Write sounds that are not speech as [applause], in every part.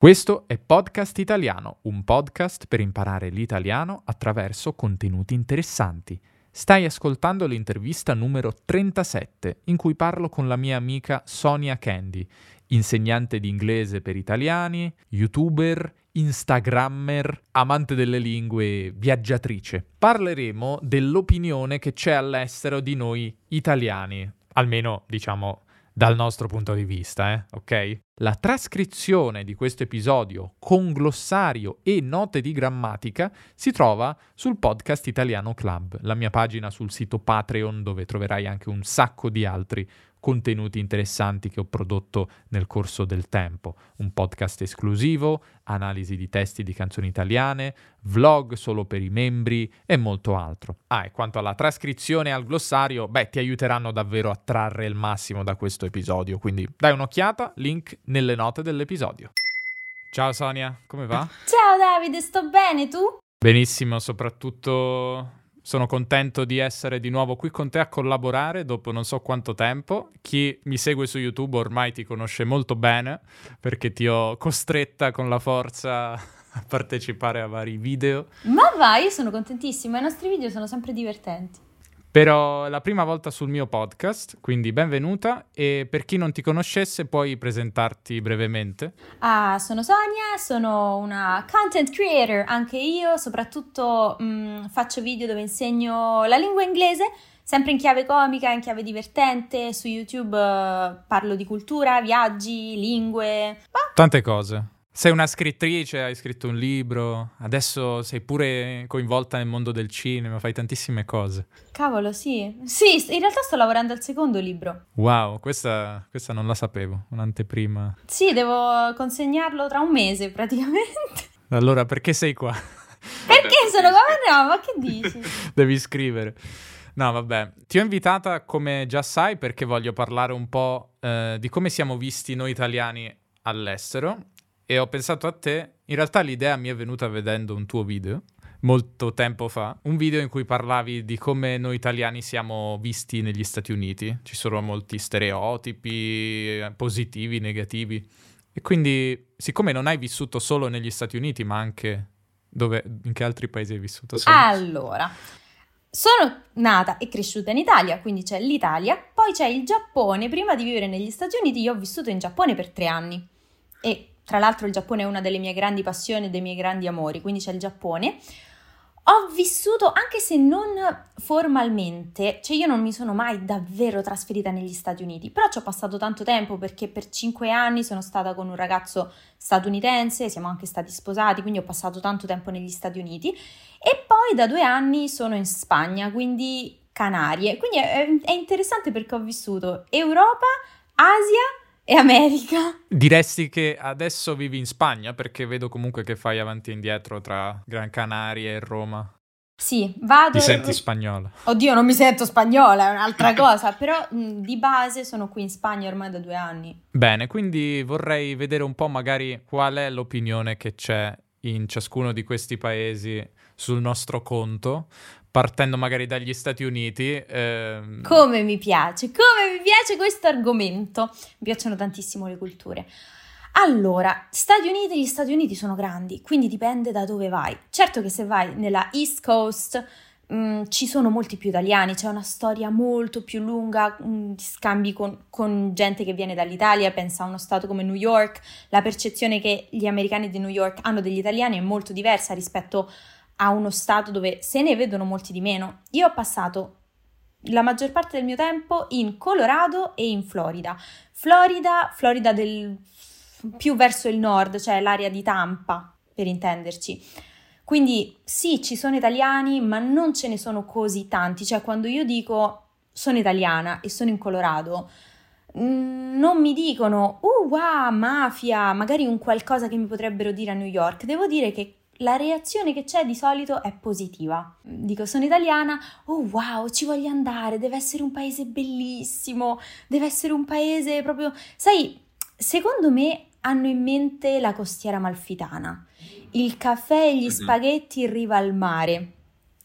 Questo è Podcast Italiano, un podcast per imparare l'italiano attraverso contenuti interessanti. Stai ascoltando l'intervista numero 37 in cui parlo con la mia amica Sonia Candy, insegnante di inglese per italiani, youtuber, instagrammer, amante delle lingue, viaggiatrice. Parleremo dell'opinione che c'è all'estero di noi italiani, almeno diciamo dal nostro punto di vista, eh? ok? La trascrizione di questo episodio con glossario e note di grammatica si trova sul podcast Italiano Club, la mia pagina sul sito Patreon dove troverai anche un sacco di altri contenuti interessanti che ho prodotto nel corso del tempo. Un podcast esclusivo, analisi di testi di canzoni italiane, vlog solo per i membri e molto altro. Ah, e quanto alla trascrizione e al glossario, beh, ti aiuteranno davvero a trarre il massimo da questo episodio, quindi dai un'occhiata, link nelle note dell'episodio. Ciao Sonia, come va? Ciao Davide, sto bene, tu? Benissimo, soprattutto sono contento di essere di nuovo qui con te a collaborare dopo non so quanto tempo. Chi mi segue su YouTube ormai ti conosce molto bene perché ti ho costretta con la forza [laughs] a partecipare a vari video. Ma vai, io sono contentissima, i nostri video sono sempre divertenti. Però è la prima volta sul mio podcast, quindi benvenuta e per chi non ti conoscesse puoi presentarti brevemente. Ah, sono Sonia, sono una content creator, anche io, soprattutto mh, mm, faccio video dove insegno la lingua inglese, sempre in chiave comica, in chiave divertente, su YouTube uh, parlo di cultura, viaggi, lingue, bah. tante cose. Sei una scrittrice, hai scritto un libro, adesso sei pure coinvolta nel mondo del cinema, fai tantissime cose. Cavolo, sì. Sì, in realtà sto lavorando al secondo libro. Wow, questa, questa non la sapevo, un'anteprima. Sì, devo consegnarlo tra un mese praticamente. [laughs] Allora, perché sei qua? Perché sono qua? No, ma che dici? [laughs] Devi scrivere. No, vabbè, ti ho invitata come già sai perché voglio parlare un po' eh, di come siamo visti noi italiani all'estero e ho pensato a te. In realtà l'idea mi è venuta vedendo un tuo video molto tempo fa, un video in cui parlavi di come noi italiani siamo visti negli Stati Uniti. Ci sono molti stereotipi eh, positivi, negativi. E quindi, siccome non hai vissuto solo negli Stati Uniti, ma anche dove, in che altri paesi hai vissuto? Solo? Allora, sono nata e cresciuta in Italia, quindi c'è l'Italia, poi c'è il Giappone. Prima di vivere negli Stati Uniti, io ho vissuto in Giappone per tre anni e tra l'altro il Giappone è una delle mie grandi passioni e dei miei grandi amori, quindi c'è il Giappone. Ho vissuto, anche se non formalmente, cioè io non mi sono mai davvero trasferita negli Stati Uniti, però ci ho passato tanto tempo perché per cinque anni sono stata con un ragazzo statunitense, siamo anche stati sposati, quindi ho passato tanto tempo negli Stati Uniti e poi da due anni sono in Spagna, quindi Canarie. Quindi è, è interessante perché ho vissuto Europa, Asia e America. Diresti che adesso vivi in Spagna perché vedo comunque che fai avanti e indietro tra Gran Canaria e Roma. Sì, vado. Ti senti spagnola? Oddio, non mi sento spagnola, è un'altra [laughs] cosa, però mh, di base sono qui in Spagna ormai da due anni. Bene, quindi vorrei vedere un po' magari qual è l'opinione che c'è in ciascuno di questi paesi sul nostro conto, partendo magari dagli Stati Uniti. Ehm... Come mi piace, come mi piace questo argomento. Mi piacciono tantissimo le culture. Allora, Stati Uniti, gli Stati Uniti sono grandi, quindi dipende da dove vai. Certo che se vai nella East Coast mh, mm, ci sono molti più italiani, c'è una storia molto più lunga, mh, mm, scambi con, con gente che viene dall'Italia, pensa a uno stato come New York, la percezione che gli americani di New York hanno degli italiani è molto diversa rispetto a uno stato dove se ne vedono molti di meno. Io ho passato la maggior parte del mio tempo in Colorado e in Florida. Florida, Florida del più verso il nord, cioè l'area di Tampa, per intenderci. Quindi sì, ci sono italiani, ma non ce ne sono così tanti. Cioè, quando io dico sono italiana e sono in Colorado, mm, non mi dicono, uh, wow, mafia, magari un qualcosa che mi potrebbero dire a New York. Devo dire che la reazione che c'è di solito è positiva. Dico, sono italiana, oh wow, ci voglio andare, deve essere un paese bellissimo, deve essere un paese proprio... Sai, secondo me hanno in mente la costiera malfitana, il caffè e gli mhm. spaghetti in riva al mare.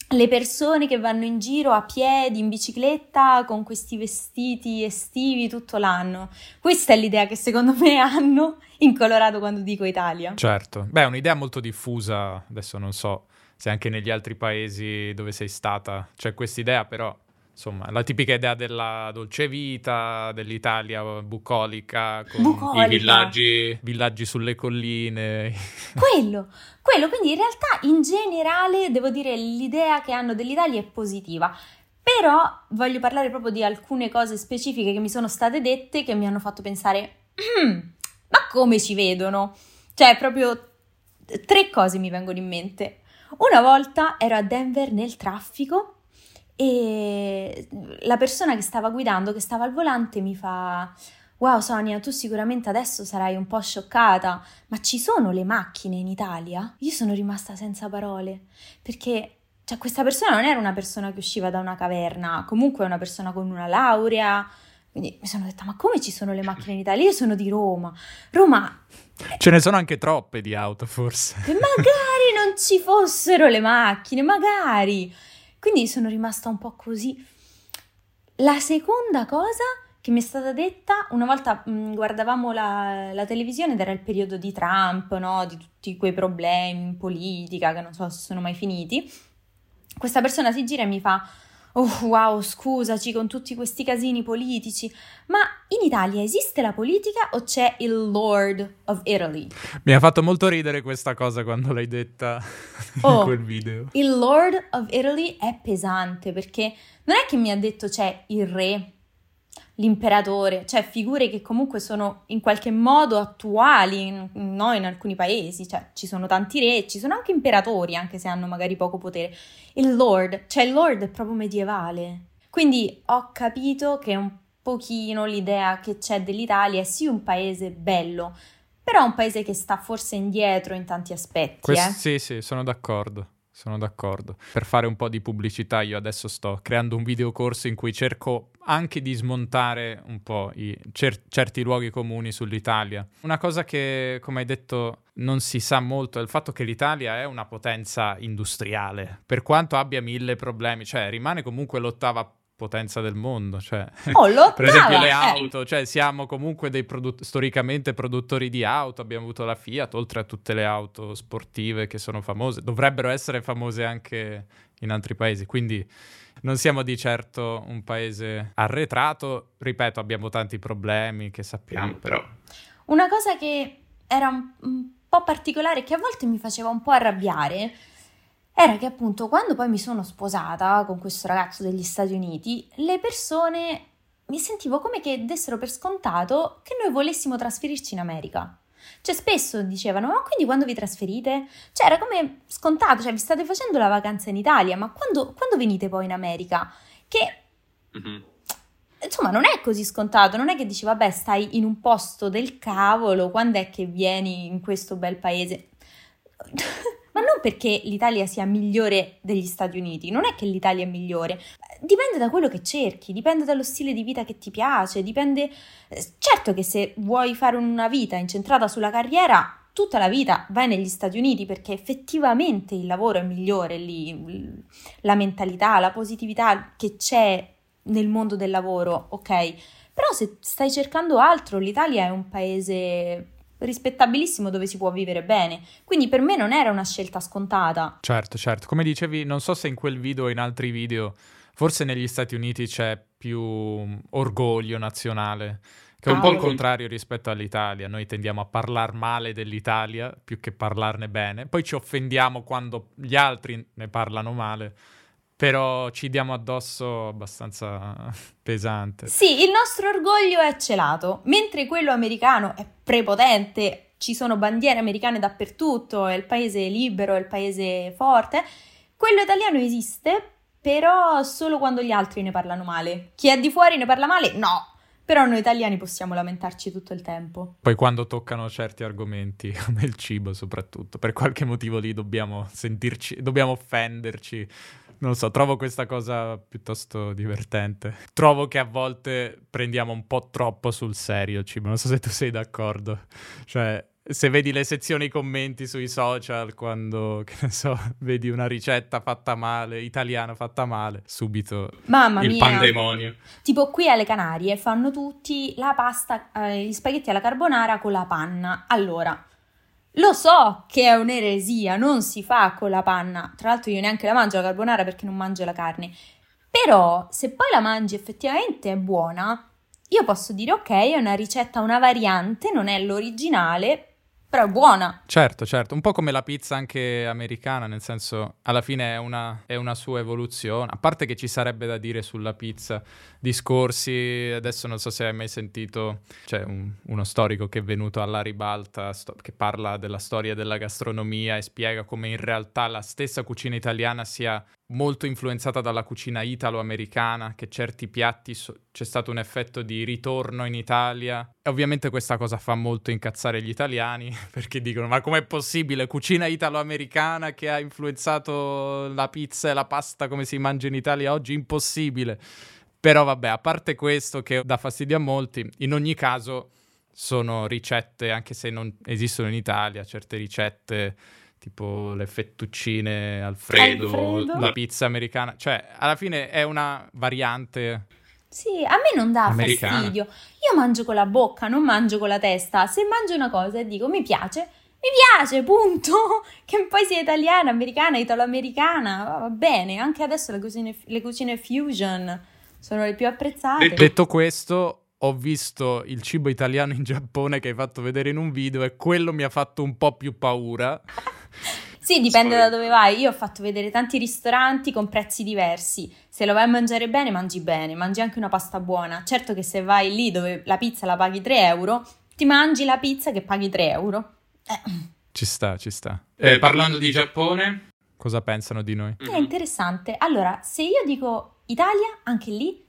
Le persone che vanno in giro a piedi, in bicicletta, con questi vestiti estivi tutto l'anno. Questa è l'idea che secondo me [laughs] hanno in Colorado quando dico Italia. Certo, beh, è un'idea molto diffusa, adesso non so se anche negli altri paesi dove sei stata c'è questa idea, però insomma, la tipica idea della dolce vita, dell'Italia bucolica, con bucolica. i villaggi, villaggi, sulle colline. [laughs] Quello, quello, quindi in realtà in generale devo dire l'idea che hanno dell'Italia è positiva. Però voglio parlare proprio di alcune cose specifiche che mi sono state dette che mi hanno fatto pensare, mm, ma come ci vedono? Cioè, proprio tre cose mi vengono in mente. Una volta ero a Denver nel traffico e la persona che stava guidando, che stava al volante, mi fa: Wow, Sonia, tu sicuramente adesso sarai un po' scioccata, ma ci sono le macchine in Italia? Io sono rimasta senza parole perché. Cioè, questa persona non era una persona che usciva da una caverna, comunque è una persona con una laurea. Quindi mi sono detta, ma come ci sono le macchine in Italia? Io sono di Roma. Roma... [laughs] Ce ne sono anche troppe di auto, forse. Magari non ci fossero le macchine, magari. Quindi sono rimasta un po' così. La seconda cosa che mi è stata detta, una volta mh, mm, guardavamo la, la, televisione ed era il periodo di Trump, no? di tutti quei problemi in politica che non so se sono mai finiti. Questa persona si gira e mi fa: Oh wow, scusaci con tutti questi casini politici, ma in Italia esiste la politica o c'è il Lord of Italy? Mi ha fatto molto ridere questa cosa quando l'hai detta oh, in quel video. Il Lord of Italy è pesante perché non è che mi ha detto c'è il re l'imperatore, cioè figure che comunque sono in qualche modo attuali no? in alcuni paesi, cioè ci sono tanti re, ci sono anche imperatori, anche se hanno magari poco potere. Il Lord, cioè il Lord è proprio medievale. Quindi ho capito che un pochino l'idea che c'è dell'Italia è sì un paese bello, però un paese che sta forse indietro in tanti aspetti. Questo, eh? Sì, sì, sono d'accordo. Sono d'accordo. Per fare un po' di pubblicità io adesso sto creando un videocorso in cui cerco anche di smontare un po' i cer- certi luoghi comuni sull'Italia. Una cosa che, come hai detto, non si sa molto è il fatto che l'Italia è una potenza industriale, per quanto abbia mille problemi, cioè rimane comunque l'ottava potenza del mondo, cioè, oh, [laughs] per esempio le eh. auto, eh. cioè siamo comunque dei produ- storicamente produttori di auto, abbiamo avuto la Fiat, oltre a tutte le auto sportive che sono famose, dovrebbero essere famose anche in altri paesi, quindi non siamo di certo un paese arretrato, ripeto, abbiamo tanti problemi che sappiamo, però... Una cosa che era un, un po' particolare, che a volte mi faceva un po' arrabbiare, era che appunto quando poi mi sono sposata con questo ragazzo degli Stati Uniti, le persone mi sentivo come che dessero per scontato che noi volessimo trasferirci in America. Cioè spesso dicevano, ma quindi quando vi trasferite? Cioè era come scontato, cioè vi state facendo la vacanza in Italia, ma quando, quando venite poi in America? Che... Mm-hmm. Insomma, non è così scontato, non è che dici, vabbè, stai in un posto del cavolo, quando è che vieni in questo bel paese? Ma non perché l'Italia sia migliore degli Stati Uniti, non è che l'Italia è migliore, dipende da quello che cerchi, dipende dallo stile di vita che ti piace, dipende... Eh, certo che se vuoi fare una vita incentrata sulla carriera, tutta la vita vai negli Stati Uniti perché effettivamente il lavoro è migliore lì, la mentalità, la positività che c'è nel mondo del lavoro, ok? Però se stai cercando altro, l'Italia è un paese rispettabilissimo dove si può vivere bene. Quindi per me non era una scelta scontata. Certo, certo. Come dicevi, non so se in quel video o in altri video, forse negli Stati Uniti c'è più orgoglio nazionale. Che è un ah, po' il contrario rispetto all'Italia. Noi tendiamo a parlare male dell'Italia più che parlarne bene. Poi ci offendiamo quando gli altri ne parlano male però ci diamo addosso abbastanza [laughs] pesante. Sì, il nostro orgoglio è celato, mentre quello americano è prepotente, ci sono bandiere americane dappertutto, è il paese libero, è il paese forte. Quello italiano esiste, però solo quando gli altri ne parlano male. Chi è di fuori ne parla male? No. Però noi italiani possiamo lamentarci tutto il tempo. Poi quando toccano certi argomenti, [laughs] come il cibo soprattutto, per qualche motivo lì dobbiamo sentirci, dobbiamo offenderci non so, trovo questa cosa piuttosto divertente. Trovo che a volte prendiamo un po' troppo sul serio il cibo, non so se tu sei d'accordo. Cioè, se vedi le sezioni commenti sui social quando, che ne so, vedi una ricetta fatta male, italiana fatta male, subito Mamma il mia. pandemonio. Tipo qui alle Canarie fanno tutti la pasta, eh, gli spaghetti alla carbonara con la panna. Allora, lo so che è un'eresia, non si fa con la panna. Tra l'altro io neanche la mangio la carbonara perché non mangio la carne. Però se poi la mangi effettivamente è buona, io posso dire ok, è una ricetta, una variante, non è l'originale, però è buona. Certo, certo, un po' come la pizza anche americana, nel senso, alla fine è una, è una sua evoluzione, a parte che ci sarebbe da dire sulla pizza, discorsi, adesso non so se hai mai sentito, c'è un- uno storico che è venuto alla ribalta, sto- che parla della storia della gastronomia e spiega come in realtà la stessa cucina italiana sia molto influenzata dalla cucina italo-americana, che certi piatti so- c'è stato un effetto di ritorno in Italia. E ovviamente questa cosa fa molto incazzare gli italiani, [laughs] perché dicono: Ma com'è possibile? Cucina italo-americana che ha influenzato la pizza e la pasta come si mangia in Italia oggi? Impossibile. Però vabbè, a parte questo che dà fastidio a molti, in ogni caso sono ricette, anche se non esistono in Italia, certe ricette tipo le fettuccine Alfredo, Alfredo. la pizza americana, cioè alla fine è una variante. Sì, a me non dà Americana. fastidio. Io mangio con la bocca, non mangio con la testa. Se mangio una cosa e dico mi piace, mi piace, punto. [laughs] Che poi sia italiana, americana, italo-americana, va bene. Anche adesso le cucine, le cucine fusion sono le più apprezzate. Detto questo, ho visto il cibo italiano in Giappone che hai fatto vedere in un video e quello mi ha fatto un po' più paura. [laughs] Sì, dipende da dove vai. Io ho fatto vedere tanti ristoranti con prezzi diversi. Se lo vai a mangiare bene, mangi bene, mangi anche una pasta buona. Certo che se vai lì dove la pizza la paghi 3 euro, ti mangi la pizza che paghi 3 euro. Eh, Ci sta, ci sta. Eh, parlando di Giappone, cosa pensano di noi? è interessante. Allora, se io dico Italia, anche lì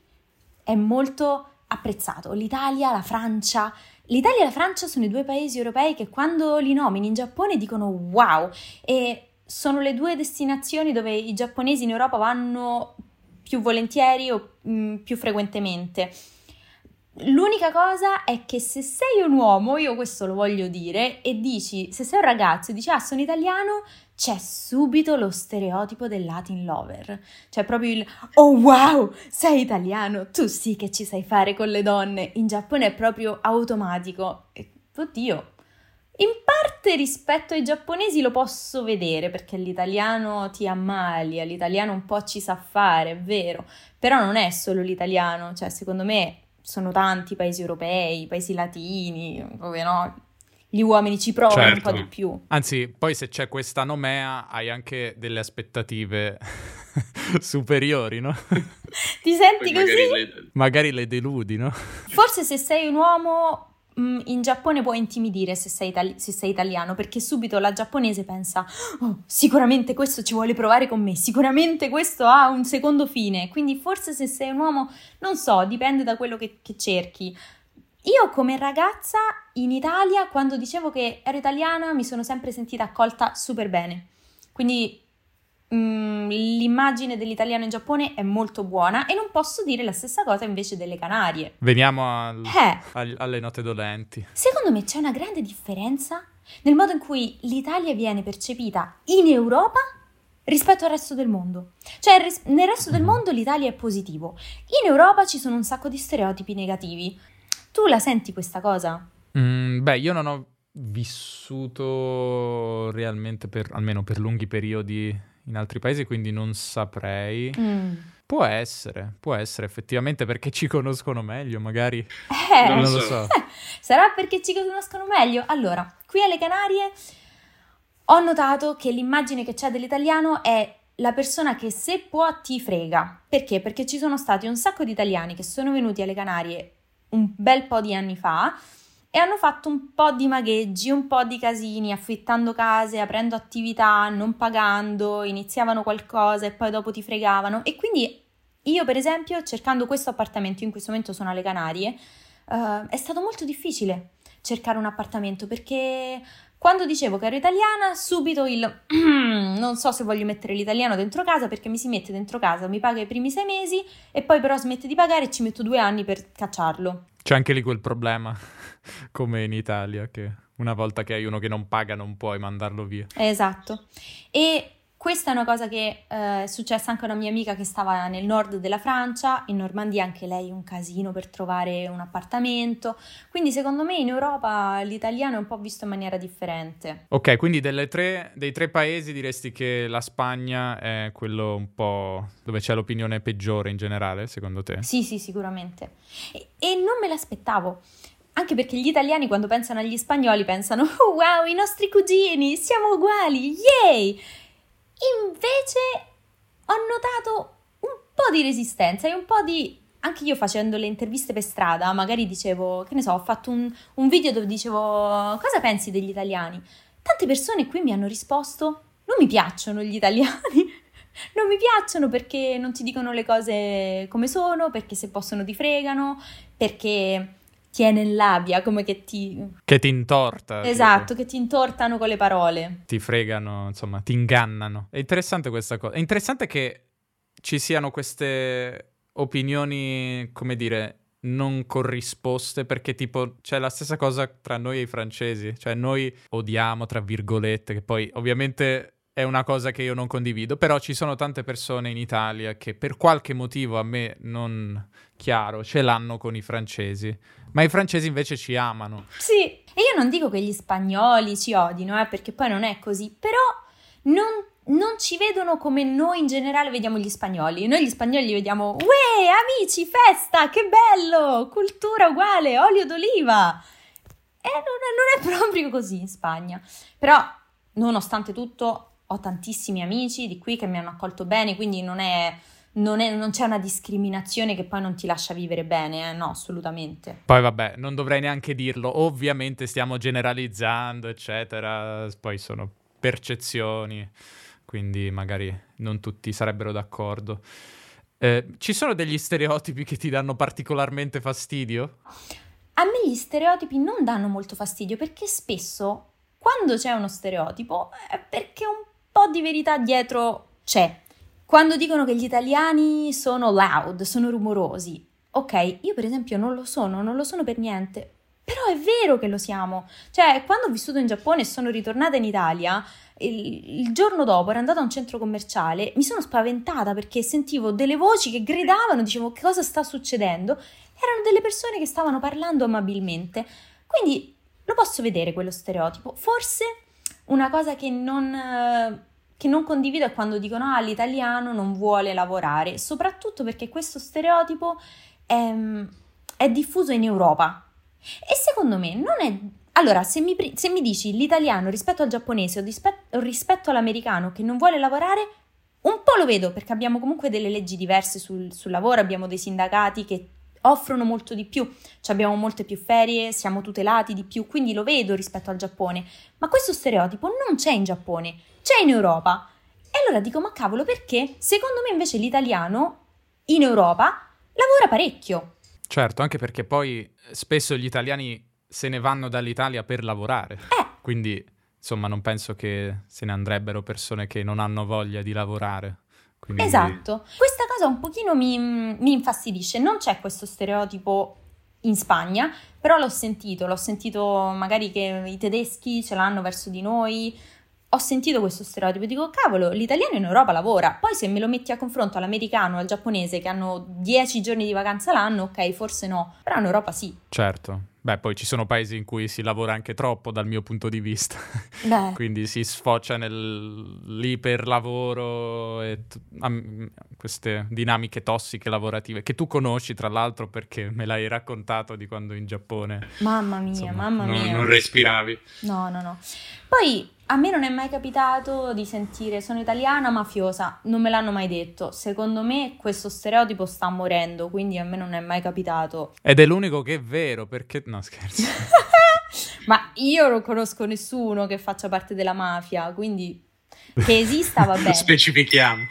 è molto apprezzato. L'Italia, la Francia. L'Italia e la Francia sono i due paesi europei che quando li nomini in Giappone dicono wow e sono le due destinazioni dove i giapponesi in Europa vanno più volentieri o mh, più frequentemente. L'unica cosa è che se sei un uomo, io questo lo voglio dire, e dici, se sei un ragazzo e dici ah sono italiano, c'è subito lo stereotipo del Latin lover. C'è proprio il oh wow, sei italiano, tu sì che ci sai fare con le donne. In Giappone è proprio automatico. E, oddio, in parte rispetto ai giapponesi lo posso vedere perché l'italiano ti ammalia, l'italiano un po' ci sa fare, è vero, però non è solo l'italiano, cioè secondo me sono tanti paesi europei, paesi latini, dove no, gli uomini ci provano un Certo. po' di più. Anzi, poi se c'è questa nomea hai anche delle aspettative [laughs] superiori, no? Ti senti Poi così? magari le- Magari le deludi, no? Forse se sei un uomo mh, in Giappone può intimidire se sei, itali- se sei italiano, perché subito la giapponese pensa, "Oh, sicuramente questo ci vuole provare con me, sicuramente questo ha un secondo fine, quindi forse se sei un uomo, non so, dipende da quello che, che cerchi. Io come ragazza in Italia, quando dicevo che ero italiana, mi sono sempre sentita accolta super bene. Quindi mm, l'immagine dell'italiano in Giappone è molto buona e non posso dire la stessa cosa invece delle Canarie. Veniamo al- Eh, al- alle note dolenti. secondo me c'è una grande differenza nel modo in cui l'Italia viene percepita in Europa rispetto al resto del mondo. Cioè, ris- nel resto del Mhm. mondo l'Italia è positivo. In Europa ci sono un sacco di stereotipi negativi. Tu la senti questa cosa? Mm, beh, io non ho vissuto realmente per, almeno per lunghi periodi in altri paesi, quindi non saprei. Mm. Può essere, può essere effettivamente perché ci conoscono meglio, magari. Eh, Non lo so. [laughs] Sarà perché ci conoscono meglio? Allora, qui alle Canarie ho notato che l'immagine che c'è dell'italiano è la persona che se può ti frega. Perché? Perché ci sono stati un sacco di italiani che sono venuti alle Canarie un bel po' di anni fa e hanno fatto un po' di magheggi, un po' di casini, affittando case, aprendo attività, non pagando, iniziavano qualcosa e poi dopo ti fregavano. E quindi io, per esempio, cercando questo appartamento, in questo momento sono alle Canarie, eh, è stato molto difficile cercare un appartamento perché quando dicevo che ero italiana, subito il [clears throat] non so se voglio mettere l'italiano dentro casa perché mi si mette dentro casa, mi paga i primi sei mesi e poi però smette di pagare e ci metto due anni per cacciarlo. C'è anche lì quel problema, [laughs] come in Italia, che Una volta che hai uno che non paga non puoi mandarlo via. Esatto. E questa è una cosa che eh, è successa anche a una mia amica che stava nel nord della Francia, in Normandia anche lei un casino per trovare un appartamento, quindi secondo me in Europa l'italiano è un po' visto in maniera differente. Ok, quindi tre, dei tre paesi diresti che la Spagna è quello un po' dove c'è l'opinione peggiore in generale, secondo te? Sì, sì, sicuramente. E, e non me l'aspettavo. Anche perché gli italiani quando pensano agli spagnoli pensano [laughs] oh, wow, i nostri cugini, siamo uguali, yay! Invece ho notato un po' di resistenza e un po' di... Anche io facendo le interviste per strada, magari dicevo, che ne so, ho fatto un, un video dove dicevo cosa pensi degli italiani? Tante persone qui mi hanno risposto, non mi piacciono gli italiani, [laughs] non mi piacciono perché non ti dicono le cose come sono, perché se possono ti fregano, perché tiene in labia, come che ti... Che ti intorta. Esatto, tipo. che ti intortano con le parole. Ti fregano, insomma, ti ingannano. È interessante questa cosa. È interessante che ci siano queste opinioni, come dire, non corrisposte perché tipo c'è la stessa cosa tra noi e i francesi, cioè noi odiamo tra virgolette che poi ovviamente è una cosa che io non condivido, però ci sono tante persone in Italia che per qualche motivo a me non chiaro ce l'hanno con i francesi, ma i francesi invece ci amano. Sì, e io non dico che gli spagnoli ci odino, eh, perché poi non è così, però non, non ci vedono come noi in generale vediamo gli spagnoli. Noi gli spagnoli li vediamo, uè, amici, festa, che bello, cultura uguale, olio d'oliva. E non è, non è proprio così in Spagna. Però, nonostante tutto, ho tantissimi amici di qui che mi hanno accolto bene, quindi non, è, non, è, non c'è una discriminazione che poi non ti lascia vivere bene, eh? no, assolutamente. Poi vabbè, non dovrei neanche dirlo, ovviamente stiamo generalizzando, eccetera, poi sono percezioni, quindi magari non tutti sarebbero d'accordo. Eh, ci sono degli stereotipi che ti danno particolarmente fastidio? A me gli stereotipi non danno molto fastidio perché spesso quando c'è uno stereotipo è perché un po' di verità dietro c'è. Quando dicono che gli italiani sono loud, sono rumorosi, ok, io per esempio non lo sono, non lo sono per niente, però è vero che lo siamo. Cioè, quando ho vissuto in Giappone e sono ritornata in Italia, il, il, giorno dopo ero andata a un centro commerciale, mi sono spaventata perché sentivo delle voci che gridavano, dicevo cosa sta succedendo. Erano delle persone che stavano parlando amabilmente. Quindi lo posso vedere quello stereotipo. Forse una cosa che non, che non condivido è quando dicono ah l'italiano non vuole lavorare, soprattutto perché questo stereotipo è, è diffuso in Europa. E secondo me non è... Allora, se mi, se mi dici l'italiano rispetto al giapponese o rispetto, rispetto all'americano che non vuole lavorare, un po' lo vedo perché abbiamo comunque delle leggi diverse sul, sul lavoro, abbiamo dei sindacati che offrono molto di più, cioè abbiamo molte più ferie, siamo tutelati di più, quindi lo vedo rispetto al Giappone, ma questo stereotipo non c'è in Giappone, c'è in Europa. E allora dico, ma cavolo, perché? Secondo me invece l'italiano in Europa lavora parecchio. Certo, anche perché poi spesso gli italiani se ne vanno dall'Italia per lavorare. Eh. Quindi, insomma, non penso che se ne andrebbero persone che non hanno voglia di lavorare. Quindi... Esatto, questa cosa un pochino mi, mi infastidisce, non c'è questo stereotipo in Spagna, però l'ho sentito, l'ho sentito magari che i tedeschi ce l'hanno verso di noi, ho sentito questo stereotipo. Dico cavolo, l'italiano in Europa lavora, poi se me lo metti a confronto all'americano al giapponese che hanno 10 giorni di vacanza l'anno, ok, forse no, però in Europa sì. Certo, Beh, poi ci sono paesi in cui si lavora anche troppo dal mio punto di vista, [laughs] quindi si sfocia nell'iperlavoro e t- am- queste dinamiche tossiche lavorative che tu conosci tra l'altro perché me l'hai raccontato di quando in Giappone. Mamma mia, insomma, mamma mia. Non, non respiravi. No, no, no. Poi a me non è mai capitato di sentire sono italiana mafiosa, non me l'hanno mai detto. Secondo me questo stereotipo sta morendo, quindi a me non è mai capitato. Ed è l'unico che è vero, perché no, scherzo. [laughs] Ma io non conosco nessuno che faccia parte della mafia, quindi che esista va [laughs] bene. Specifichiamo.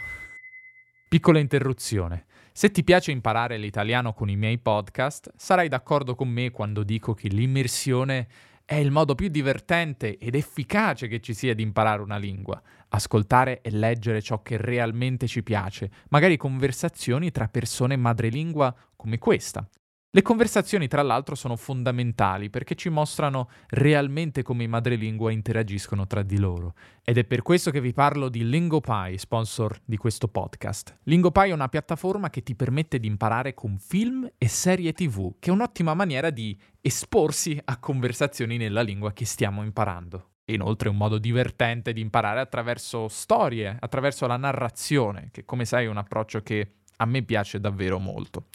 Piccola interruzione. Se ti piace imparare l'italiano con i miei podcast, sarai d'accordo con me quando dico che l'immersione è il modo più divertente ed efficace che ci sia di imparare una lingua, ascoltare e leggere ciò che realmente ci piace, magari conversazioni tra persone madrelingua come questa. Le conversazioni, tra l'altro, sono fondamentali perché ci mostrano realmente come i madrelingua interagiscono tra di loro. Ed è per questo che vi parlo di LingoPie, sponsor di questo podcast. LingoPie è una piattaforma che ti permette di imparare con film e serie TV, che è un'ottima maniera di esporsi a conversazioni nella lingua che stiamo imparando. Inoltre è un modo divertente di imparare attraverso storie, attraverso la narrazione, che come sai è un approccio che a me piace davvero molto.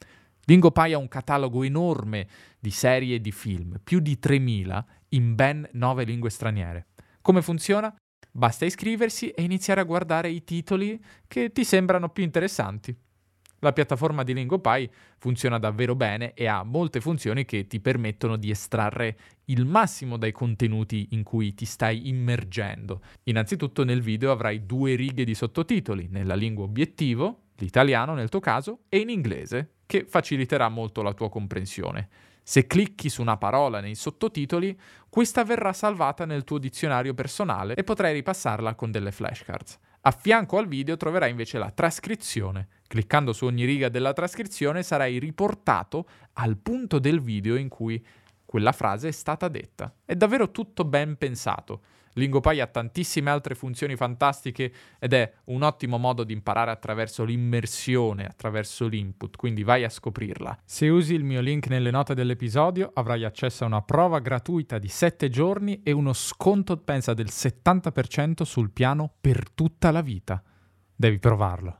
LingoPie ha un catalogo enorme di serie e di film, più di 3000 in ben 9 lingue straniere. Come funziona? Basta iscriversi e iniziare a guardare i titoli che ti sembrano più interessanti. La piattaforma di LingoPie funziona davvero bene e ha molte funzioni che ti permettono di estrarre il massimo dai contenuti in cui ti stai immergendo. Innanzitutto nel video avrai due righe di sottotitoli, nella lingua obiettivo, l'italiano nel tuo caso, e in inglese, che faciliterà molto la tua comprensione. Se clicchi su una parola nei sottotitoli, questa verrà salvata nel tuo dizionario personale e potrai ripassarla con delle flashcards. A fianco al video troverai invece la trascrizione. Cliccando su ogni riga della trascrizione sarai riportato al punto del video in cui quella frase è stata detta. È davvero tutto ben pensato. LingoPie ha tantissime altre funzioni fantastiche ed è un ottimo modo di imparare attraverso l'immersione, attraverso l'input, quindi vai a scoprirla. Se usi il mio link nelle note dell'episodio avrai accesso a una prova gratuita di 7 giorni e uno sconto, pensa, del 70% sul piano per tutta la vita. Devi provarlo.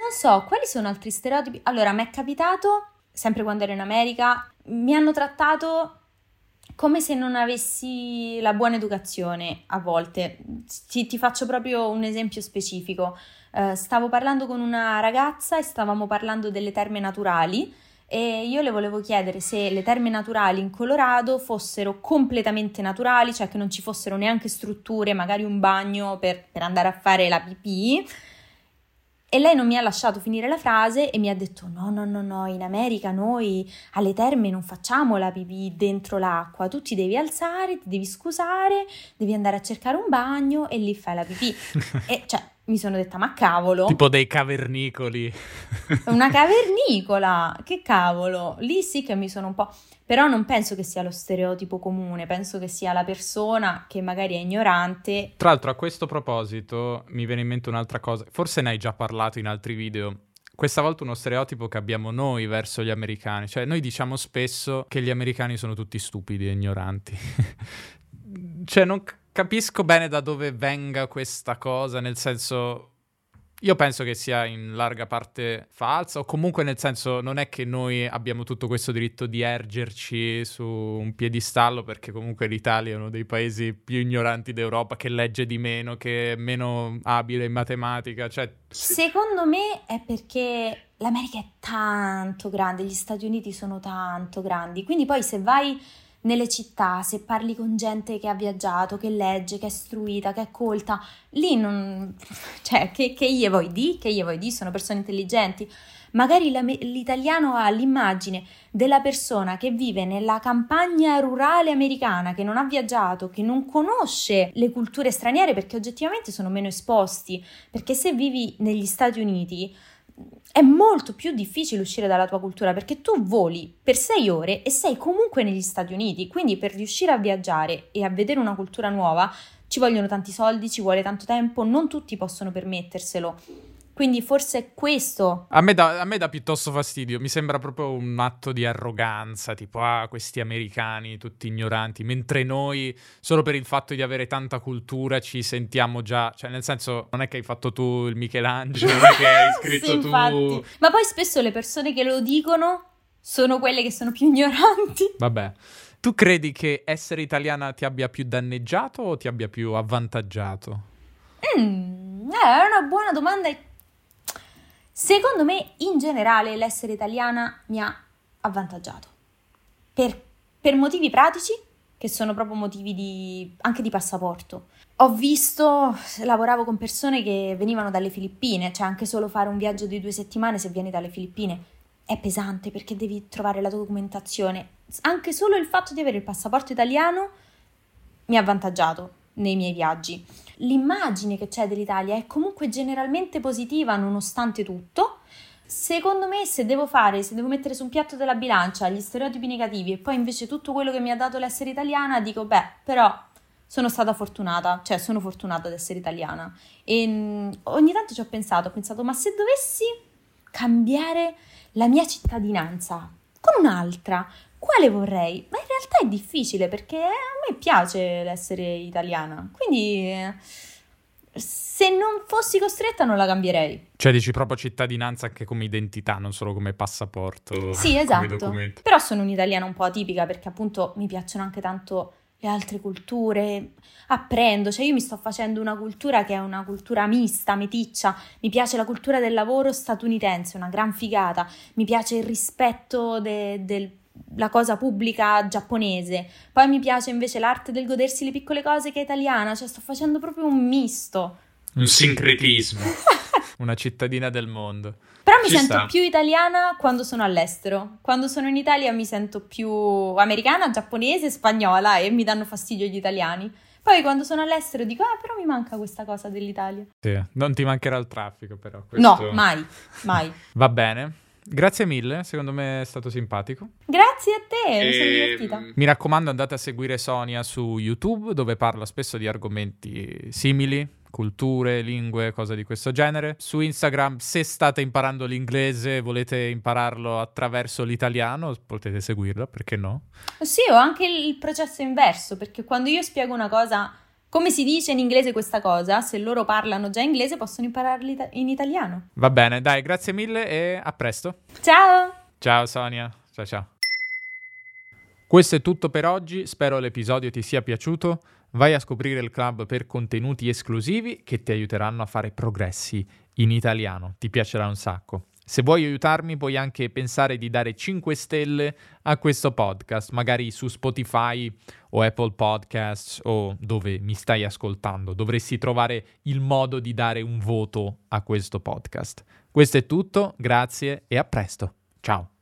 Non so, quali sono altri stereotipi? Allora, mi è capitato, sempre quando ero in America, mi hanno trattato come se non avessi la buona educazione a volte. Ti, ti faccio proprio un esempio specifico. Uh, stavo parlando con una ragazza e stavamo parlando delle terme naturali e io le volevo chiedere se le terme naturali in Colorado fossero completamente naturali, cioè che non ci fossero neanche strutture, magari un bagno per, per andare a fare la pipì e lei non mi ha lasciato finire la frase e mi ha detto: No, no, no, no, in America noi alle terme non facciamo la pipì dentro l'acqua, tu ti devi alzare, ti devi scusare, devi andare a cercare un bagno e lì fai la pipì. [laughs] e cioè, mi sono detta, ma cavolo. Tipo dei cavernicoli. [laughs] Una cavernicola, che cavolo. Lì sì che mi sono un po'... Però non penso che sia lo stereotipo comune, penso che sia la persona che magari è ignorante. Tra l'altro a questo proposito mi viene in mente un'altra cosa, forse ne hai già parlato in altri video. Questa volta uno stereotipo che abbiamo noi verso gli americani, cioè noi diciamo spesso che gli americani sono tutti stupidi e ignoranti. [laughs] cioè non capisco bene da dove venga questa cosa, nel senso io penso che sia in larga parte falsa, o comunque nel senso non è che noi abbiamo tutto questo diritto di ergerci su un piedistallo, perché comunque l'Italia è uno dei paesi più ignoranti d'Europa, che legge di meno, che è meno abile in matematica. Cioè... Secondo me è perché l'America è tanto grande, gli Stati Uniti sono tanto grandi, quindi poi se vai nelle città, se parli con gente che ha viaggiato, che legge, che è istruita, che è colta, lì non... [laughs] cioè, che, che io vuoi di? Che io vuoi di? Sono persone intelligenti. Magari l'italiano ha l'immagine della persona che vive nella campagna rurale americana, che non ha viaggiato, che non conosce le culture straniere perché oggettivamente sono meno esposti. Perché se vivi negli Stati Uniti è molto più difficile uscire dalla tua cultura perché tu voli per sei ore e sei comunque negli Stati Uniti, quindi per riuscire a viaggiare e a vedere una cultura nuova ci vogliono tanti soldi, ci vuole tanto tempo, non tutti possono permetterselo. Quindi forse questo. A me, dà, a me dà piuttosto fastidio, mi sembra proprio un atto di arroganza, tipo ah, questi americani tutti ignoranti, mentre noi solo per il fatto di avere tanta cultura ci sentiamo già, cioè nel senso non è che hai fatto tu il Michelangelo, non è che hai [laughs] scritto sì, tu... Infatti. Ma poi spesso le persone che lo dicono sono quelle che sono più ignoranti. [laughs] Vabbè. Tu credi che essere italiana ti abbia più danneggiato o ti abbia più avvantaggiato? Mm, è una buona domanda e Secondo me, in generale, l'essere italiana mi ha avvantaggiato. Per, per motivi pratici, che sono proprio motivi di, anche di passaporto. Ho visto, lavoravo con persone che venivano dalle Filippine, cioè anche solo fare un viaggio di due settimane se vieni dalle Filippine è pesante perché devi trovare la documentazione. Anche solo il fatto di avere il passaporto italiano mi ha avvantaggiato nei miei viaggi. L'immagine che c'è dell'Italia è comunque generalmente positiva nonostante tutto, secondo me se devo fare, se devo mettere su un piatto della bilancia gli stereotipi negativi e poi invece tutto quello che mi ha dato l'essere italiana, dico beh, però sono stata fortunata, cioè sono fortunata ad essere italiana. E mm, ogni tanto ci ho pensato, ho pensato, ma se dovessi cambiare la mia cittadinanza con un'altra, quale vorrei? Ma in realtà è difficile perché a me piace l'essere italiana, quindi se non fossi costretta non la cambierei. Cioè dici proprio cittadinanza anche come identità, non solo come passaporto. Sì, esatto. Però sono un'italiana un po' atipica perché appunto mi piacciono anche tanto le altre culture, apprendo, cioè io mi sto facendo una cultura che è una cultura mista, meticcia, mi piace la cultura del lavoro statunitense, una gran figata, mi piace il rispetto de, del la cosa pubblica giapponese, poi mi piace invece l'arte del godersi le piccole cose che è italiana, cioè sto facendo proprio un misto. Un sincretismo. [laughs] Una cittadina del mondo. Però mi Ci sento sta. più italiana quando sono all'estero. Quando sono in Italia mi sento più americana, giapponese, spagnola e mi danno fastidio gli italiani. Poi quando sono all'estero dico, ah, però mi manca questa cosa dell'Italia. Sì, non ti mancherà il traffico però. Questo... No, mai, mai. Va bene. Grazie mille, secondo me è stato simpatico. Grazie a te, mi sono ehm, divertita. Mi raccomando, andate a seguire Sonia su YouTube, dove parla spesso di argomenti simili, culture, lingue, cose di questo genere. Su Instagram, se state imparando l'inglese e volete impararlo attraverso l'italiano, potete seguirla, perché no? Sì, ho anche il processo inverso, perché quando io spiego una cosa come si dice in inglese questa cosa? Se loro parlano già inglese possono impararli in italiano. Va bene, dai, grazie mille e a presto. Ciao! Ciao Sonia, ciao ciao. Questo è tutto per oggi, spero l'episodio ti sia piaciuto. Vai a scoprire il club per contenuti esclusivi che ti aiuteranno a fare progressi in italiano, ti piacerà un sacco. Se vuoi aiutarmi puoi anche pensare di dare 5 stelle a questo podcast, magari su Spotify o Apple Podcasts o dove mi stai ascoltando. Dovresti trovare il modo di dare un voto a questo podcast. Questo è tutto, grazie e a presto. Ciao.